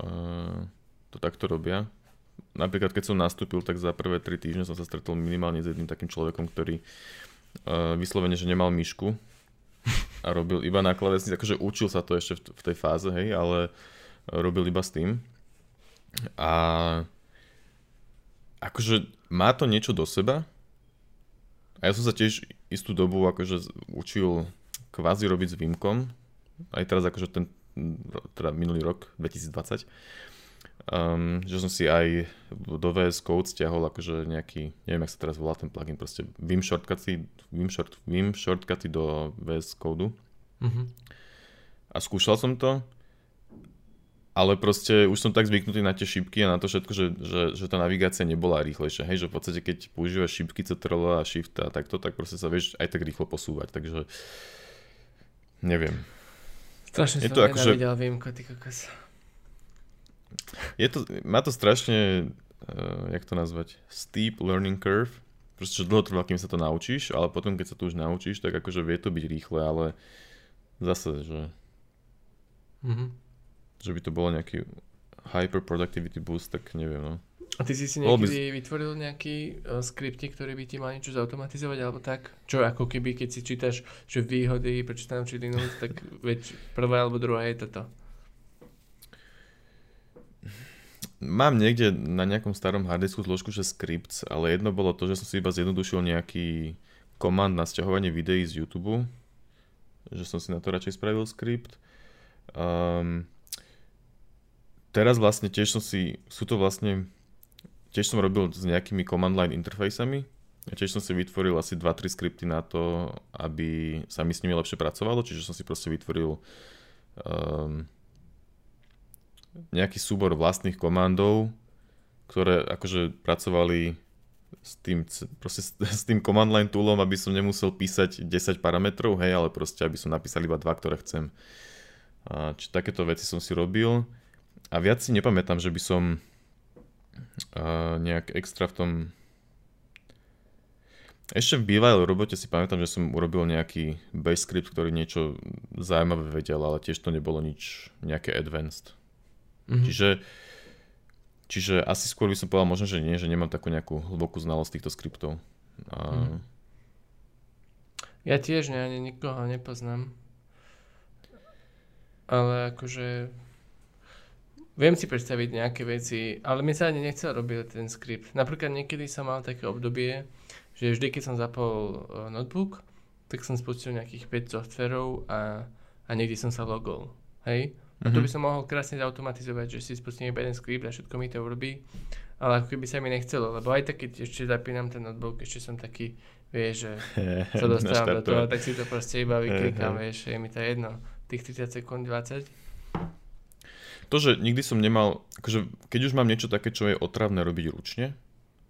S1: uh, to takto robia. Napríklad, keď som nastúpil, tak za prvé tri týždne som sa stretol minimálne s jedným takým človekom, ktorý uh, vyslovene, že nemal myšku a robil iba na klavesnici, akože učil sa to ešte v, v tej fáze, hej, ale robil iba s tým. A akože má to niečo do seba. A ja som sa tiež istú dobu akože učil kvázi robiť s výmkom. Aj teraz akože ten, teda minulý rok, 2020 um, že som si aj do VS Code stiahol akože nejaký, neviem, jak sa teraz volá ten plugin, proste Vim shortcuty, Vim, short, Vim shortcuty do VS Code. Mm-hmm. A skúšal som to, ale proste už som tak zvyknutý na tie šipky a na to všetko, že, že, že tá navigácia nebola rýchlejšia. Hej, že v podstate keď používaš šipky Ctrl a Shift a takto, tak proste sa vieš aj tak rýchlo posúvať, takže neviem.
S2: Strašne je som to akože... výjimko, ty kokos.
S1: Je to, má to strašne, uh, jak to nazvať, steep learning curve. Proste, že dlho trvá, kým sa to naučíš, ale potom, keď sa to už naučíš, tak akože vie to byť rýchle, ale zase, že... Mm-hmm. Že by to bolo nejaký hyper productivity boost, tak neviem, no.
S2: A ty si si niekedy by... vytvoril nejaký uh, skripty, ktorý by ti mal niečo zautomatizovať, alebo tak? Čo ako keby, keď si čítaš, že výhody, prečo tam či Linux, tak veď prvé alebo druhé je toto.
S1: Mám niekde na nejakom starom hardisku zložku, že scripts, ale jedno bolo to, že som si iba zjednodušil nejaký komand na stiahovanie videí z YouTube, že som si na to radšej spravil skript. Um, teraz vlastne tiež som si, sú to vlastne, tiež som robil s nejakými command line interfejsami, a tiež som si vytvoril asi 2-3 skripty na to, aby sa mi s nimi lepšie pracovalo, čiže som si proste vytvoril um, nejaký súbor vlastných komandov, ktoré akože pracovali s tým, proste s tým command line toolom, aby som nemusel písať 10 parametrov, hej, ale proste aby som napísal iba dva, ktoré chcem. A, takéto veci som si robil a viac si nepamätám, že by som a, nejak extra v tom ešte v bývalej robote si pamätám, že som urobil nejaký base script, ktorý niečo zaujímavé vedel, ale tiež to nebolo nič nejaké advanced. Mm-hmm. Čiže, čiže asi skôr by som povedal možno, že nie, že nemám takú nejakú hlbokú znalosť týchto skriptov. A... Mm.
S2: Ja tiež ne, ani nikoho nepoznám. Ale akože viem si predstaviť nejaké veci, ale mi sa ani nechcel robiť ten skript. Napríklad niekedy som mal také obdobie, že vždy, keď som zapol uh, notebook, tak som spustil nejakých 5 softverov a, a niekde som sa logol. Hej? A to by mhm. som mohol krásne zautomatizovať, že si spustím iba jeden skript a všetko mi to urobí. Ale ako keby sa mi nechcelo, lebo aj tak, keď ešte zapínam ten notebook, ešte som taký, vieš, že sa dostávam do toho, tak si to proste iba vyklikám, vieš, je mi to jedno. Tých 30 sekúnd, 20.
S1: To, že nikdy som nemal, akože keď už mám niečo také, čo je otravné robiť ručne,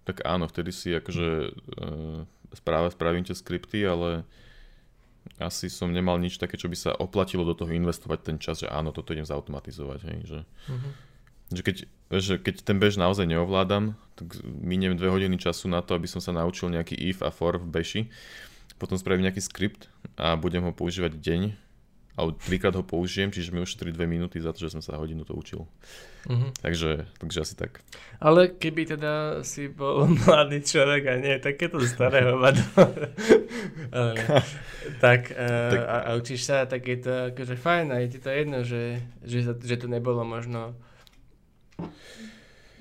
S1: tak áno, vtedy si akože uh, správa, spravím tie skripty, ale asi som nemal nič také, čo by sa oplatilo do toho investovať ten čas, že áno, toto idem zautomatizovať. Hej, že, uh-huh. že, keď, že keď ten bež naozaj neovládam, tak miniem dve hodiny času na to, aby som sa naučil nejaký if a for v beši, potom spravím nejaký skript a budem ho používať deň alebo trikrát ho použijem, čiže mi ušetrí dve minúty za to, že som sa hodinu to učil. Uh-huh. Takže, takže asi tak.
S2: Ale keby teda si bol mladý človek a nie takéto staré hovado, tak, uh, tak a, a učíš sa, tak je to akože fajn a je ti to jedno, že, že, že to nebolo možno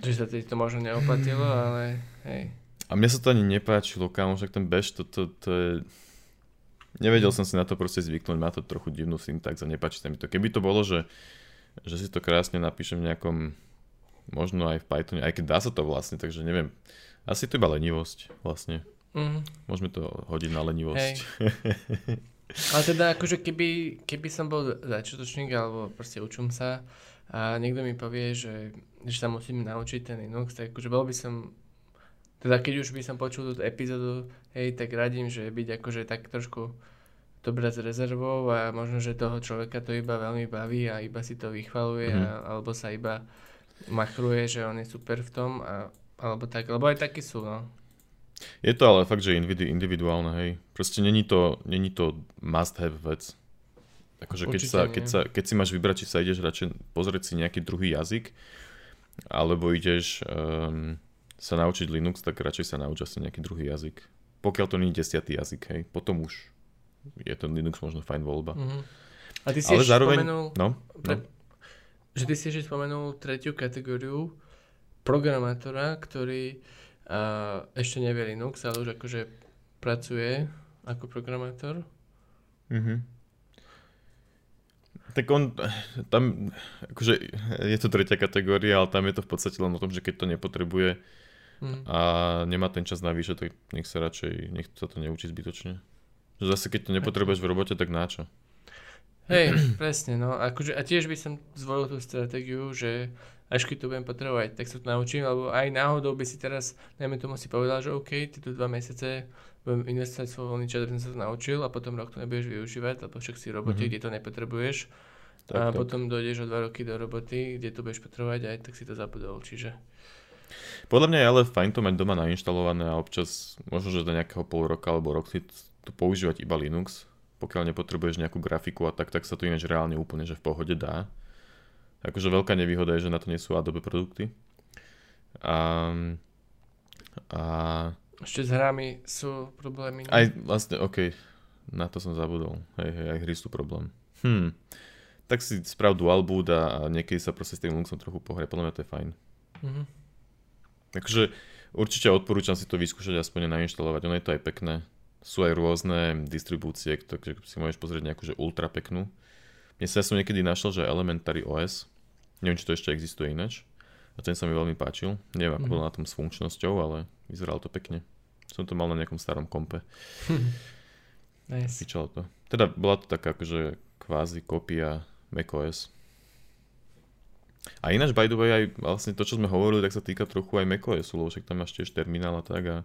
S2: že sa ti to možno neoplatilo, ale hej.
S1: A mne sa to ani nepáčilo, kámo, však ten bež, to, to, to je Nevedel som si na to proste zvyknúť, má to trochu divnú syntax a nepáči sa mi to. Keby to bolo, že, že si to krásne napíšem v nejakom, možno aj v Pythone, aj keď dá sa to vlastne, takže neviem. Asi to iba lenivosť vlastne. Mm. Môžeme to hodiť na lenivosť.
S2: Ale teda akože keby, keby som bol začiatočník alebo proste učím sa a niekto mi povie, že, že sa musím naučiť ten Linux, tak akože bol by som teda keď už by som počul túto epizódu, hej, tak radím, že byť akože tak trošku to brať s rezervou a možno, že toho človeka to iba veľmi baví a iba si to vychvaluje mm-hmm. a, alebo sa iba machruje, že on je super v tom a, alebo tak, lebo aj takí sú, no.
S1: Je to ale fakt, že individuálne, hej. Proste není to, není to must have vec. Akože keď, sa, keď, sa, keď si máš vybrať, či sa ideš radšej pozrieť si nejaký druhý jazyk, alebo ideš um, sa naučiť Linux, tak radšej sa nauč asi nejaký druhý jazyk. Pokiaľ to nie je desiatý jazyk, hej. Potom už je ten Linux možno fajn voľba. Mm-hmm.
S2: A ty si Ale zároveň... spomenul, no, pre, no. že ty si ešte spomenul tretiu kategóriu programátora, ktorý uh, ešte nevie Linux, ale už akože pracuje ako programátor. Mm-hmm.
S1: Tak on, tam, akože je to tretia kategória, ale tam je to v podstate len o tom, že keď to nepotrebuje mm. a nemá ten čas navyše, tak nech sa radšej, nech sa to neučí zbytočne. Zase keď to nepotrebuješ v robote, tak náčo?
S2: Hej, presne, no. Akože, a tiež by som zvolil tú stratégiu, že až keď to budem potrebovať, tak sa to naučím, alebo aj náhodou by si teraz, najmä tomu si povedal, že OK, tieto dva mesiace budem investovať svoj voľný čas, aby som sa to naučil a potom rok to nebudeš využívať, lebo však si v robote, mm-hmm. kde to nepotrebuješ. Tak, a tak. potom dojdeš o dva roky do roboty, kde to budeš potrebovať aj tak si to zabudol, čiže...
S1: Podľa mňa je ale fajn to mať doma nainštalované a občas, možno, že do nejakého pol roka alebo rok si to používať iba Linux. Pokiaľ nepotrebuješ nejakú grafiku a tak, tak sa to ináč reálne úplne, že v pohode dá. Akože veľká nevýhoda je, že na to nie sú Adobe produkty. A, a
S2: ešte s hrami sú problémy.
S1: Aj vlastne, OK, na to som zabudol. Hej, hej, aj hry sú problém. Hm. Tak si sprav dual boot a, a niekedy sa proste s tým Linuxom trochu pohre. Podľa mňa to je fajn. Mm-hmm. Takže určite odporúčam si to vyskúšať aspoň nainštalovať. Ono je to aj pekné. Sú aj rôzne distribúcie, takže si môžeš pozrieť nejakú že ultra peknú. Mne sa ja som niekedy našiel, že Elementary OS. Neviem, či to ešte existuje ináč. A ten sa mi veľmi páčil. Neviem, ako mm. bol na tom s funkčnosťou, ale vyzeralo to pekne. Som to mal na nejakom starom kompe.
S2: nice.
S1: to. Teda bola to taká akože kvázi kopia macOS. A ináč, by the way, aj vlastne to, čo sme hovorili, tak sa týka trochu aj macOSu, lebo však tam máš tiež terminál a tak. A...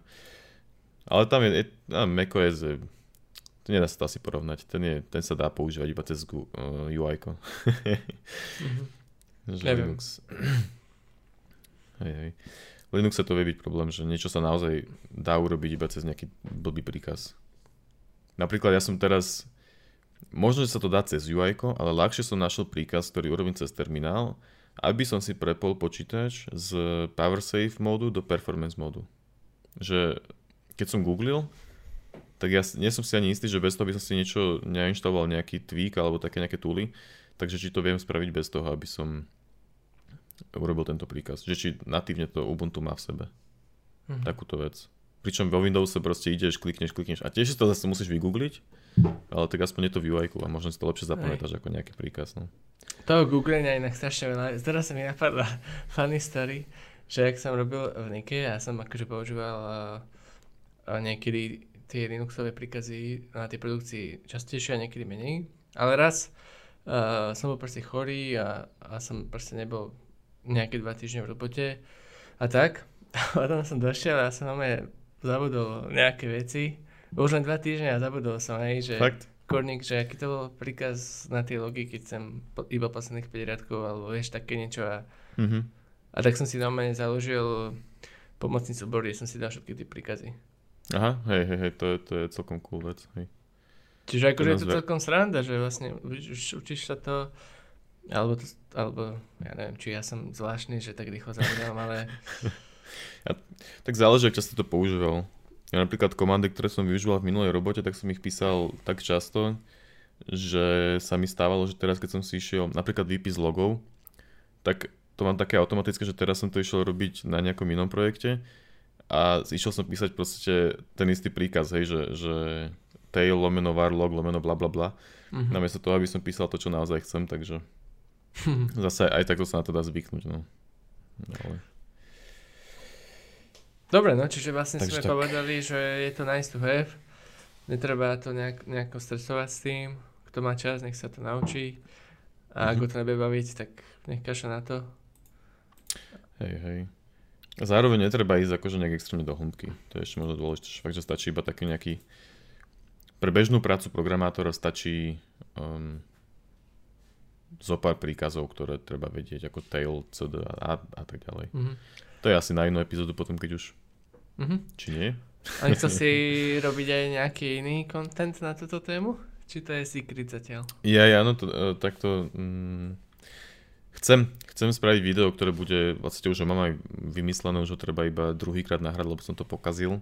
S1: Ale tam je, je macOS, je, to nedá sa to asi porovnať. Ten, je, ten sa dá používať iba cez uh, UI. mm-hmm. Linux. Hej, hej. Linuxe to vie byť problém, že niečo sa naozaj dá urobiť iba cez nejaký blbý príkaz. Napríklad ja som teraz, možno, že sa to dá cez UI, ale ľahšie som našiel príkaz, ktorý urobím cez terminál, aby som si prepol počítač z PowerSafe módu do Performance módu. Že keď som googlil, tak ja nie som si ani istý, že bez toho by som si niečo nainštaloval nejaký tweak alebo také nejaké tooly, takže či to viem spraviť bez toho, aby som urobil tento príkaz. Že či natívne to Ubuntu má v sebe. Mm-hmm. Takúto vec. Pričom vo Windowse proste ideš, klikneš, klikneš a tiež si to zase musíš vygoogliť, ale tak aspoň je to v UI a možno si to lepšie zapamätáš ako nejaký príkaz. No.
S2: Toho googlenia inak strašne veľa. Teraz sa mi napadla funny story, že ak som robil v Nike, ja som akože používal a, a niekedy tie Linuxové príkazy na tej produkcii častejšie a niekedy menej. Ale raz uh, som bol proste chorý a, a som proste nebol nejaké dva týždne v robote a tak. A potom som došiel a som máme zabudol nejaké veci. Už len dva týždne a zabudol som aj, že Fakt? Korník, že aký to bol príkaz na tie logy, keď som iba posledných 5 riadkov, alebo vieš, také niečo a, mm-hmm. a tak som si normálne založil pomocný súbor, kde som si dal všetky tie príkazy.
S1: Aha, hej, hej, hej, to je, to je celkom cool vec, hej.
S2: Čiže akože je to celkom sranda, že vlastne už, učíš sa to alebo, to, alebo ja neviem, či ja som zvláštny, že tak rýchlo zabudám, ale...
S1: Ja, tak záleží, ak často to používal. Ja napríklad komandy, ktoré som využíval v minulej robote, tak som ich písal tak často, že sa mi stávalo, že teraz keď som si išiel napríklad výpis logov, tak to mám také automatické, že teraz som to išiel robiť na nejakom inom projekte a išiel som písať proste ten istý príkaz, hej, že, že tail lomeno var log lomeno bla bla bla, mm-hmm. namiesto toho, aby som písal to, čo naozaj chcem, takže Zase aj takto sa na to dá zvyknúť, no. no ale...
S2: Dobre, no čiže vlastne Takže sme tak. povedali, že je to nice to have. Netreba to nejak, nejako stresovať s tým. Kto má čas, nech sa to naučí. A mm-hmm. ak to nebude baviť, tak nech kaša na to.
S1: Hej, hej. A zároveň netreba ísť akože nejak extrémne do hĺbky. To je ešte možno dôležité, fakt, že stačí iba taký nejaký pre bežnú prácu programátora stačí um, zo pár príkazov, ktoré treba vedieť, ako tail, cd a, a tak ďalej. Mm-hmm. To je asi na inú epizódu potom, keď už... Mm-hmm. Či nie?
S2: A nechcel si robiť aj nejaký iný content na túto tému? Či to je secret zatiaľ?
S1: Ja, ja, no to, uh, takto... Mm, chcem, chcem spraviť video, ktoré bude, vlastne už mám aj vymyslené, že treba iba druhýkrát nahrať, lebo som to pokazil.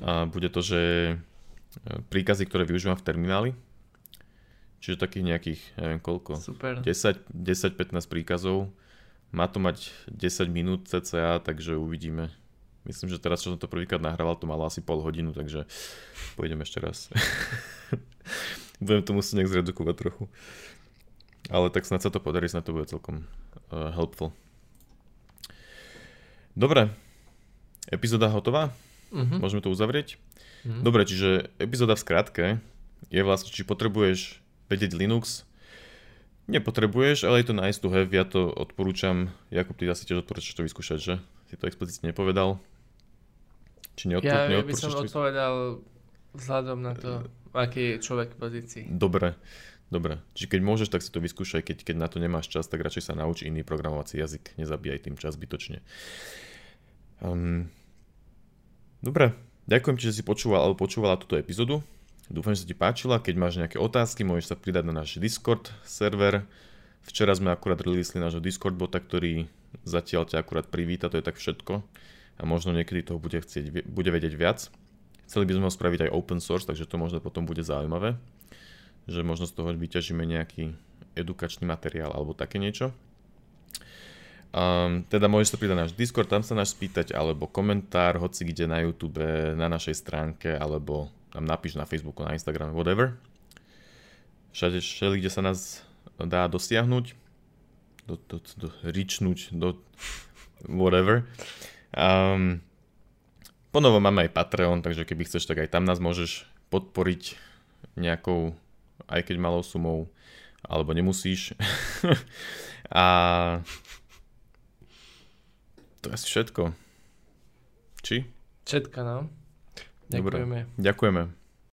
S1: A bude to, že e, príkazy, ktoré využívam v termináli, čiže takých nejakých, neviem koľko,
S2: Super.
S1: 10-15 príkazov. Má to mať 10 minút cca, takže uvidíme. Myslím, že teraz, čo som to prvýkrát nahrával, to malo asi pol hodinu, takže pôjdem ešte raz. Budem to musieť nejak zredukovať trochu. Ale tak snad sa to podarí, snad to bude celkom uh, helpful. Dobre, epizóda hotová? Uh-huh. Môžeme to uzavrieť? Uh-huh. Dobre, čiže epizóda v skratke je vlastne, či potrebuješ vedieť Linux. Nepotrebuješ, ale je to nice to have, ja to odporúčam. Jakub, ty asi tiež odporúčaš to vyskúšať, že? Si to explicitne nepovedal.
S2: Či neodpor- ja, by som odpovedal vzhľadom na to, aký je človek v pozícii.
S1: Dobre. Dobre, čiže keď môžeš, tak si to vyskúšaj, keď, keď na to nemáš čas, tak radšej sa nauč iný programovací jazyk, nezabíjaj tým čas zbytočne. Um, dobre, ďakujem ti, že si počúval alebo počúvala túto epizódu. Dúfam, že sa ti páčila. Keď máš nejaké otázky, môžeš sa pridať na náš Discord server. Včera sme akurát releasli nášho Discord bota, ktorý zatiaľ ťa akurát privíta, to je tak všetko. A možno niekedy toho bude, chcieť, bude vedieť viac. Chceli by sme ho spraviť aj open source, takže to možno potom bude zaujímavé že možno z toho vyťažíme nejaký edukačný materiál alebo také niečo. Um, teda môžeš sa pridať na náš Discord, tam sa nás spýtať, alebo komentár, hoci kde na YouTube, na našej stránke, alebo tam napíš na Facebooku, na Instagrame, whatever. Všade, všade kde sa nás dá dosiahnuť, do, do, do, ričnúť, do whatever. Um, ponovo máme aj Patreon, takže keby chceš, tak aj tam nás môžeš podporiť nejakou aj keď malou sumou, alebo nemusíš. a to je asi všetko. Či?
S2: Všetko, no. Ďakujeme.
S1: Dobre. Ďakujeme.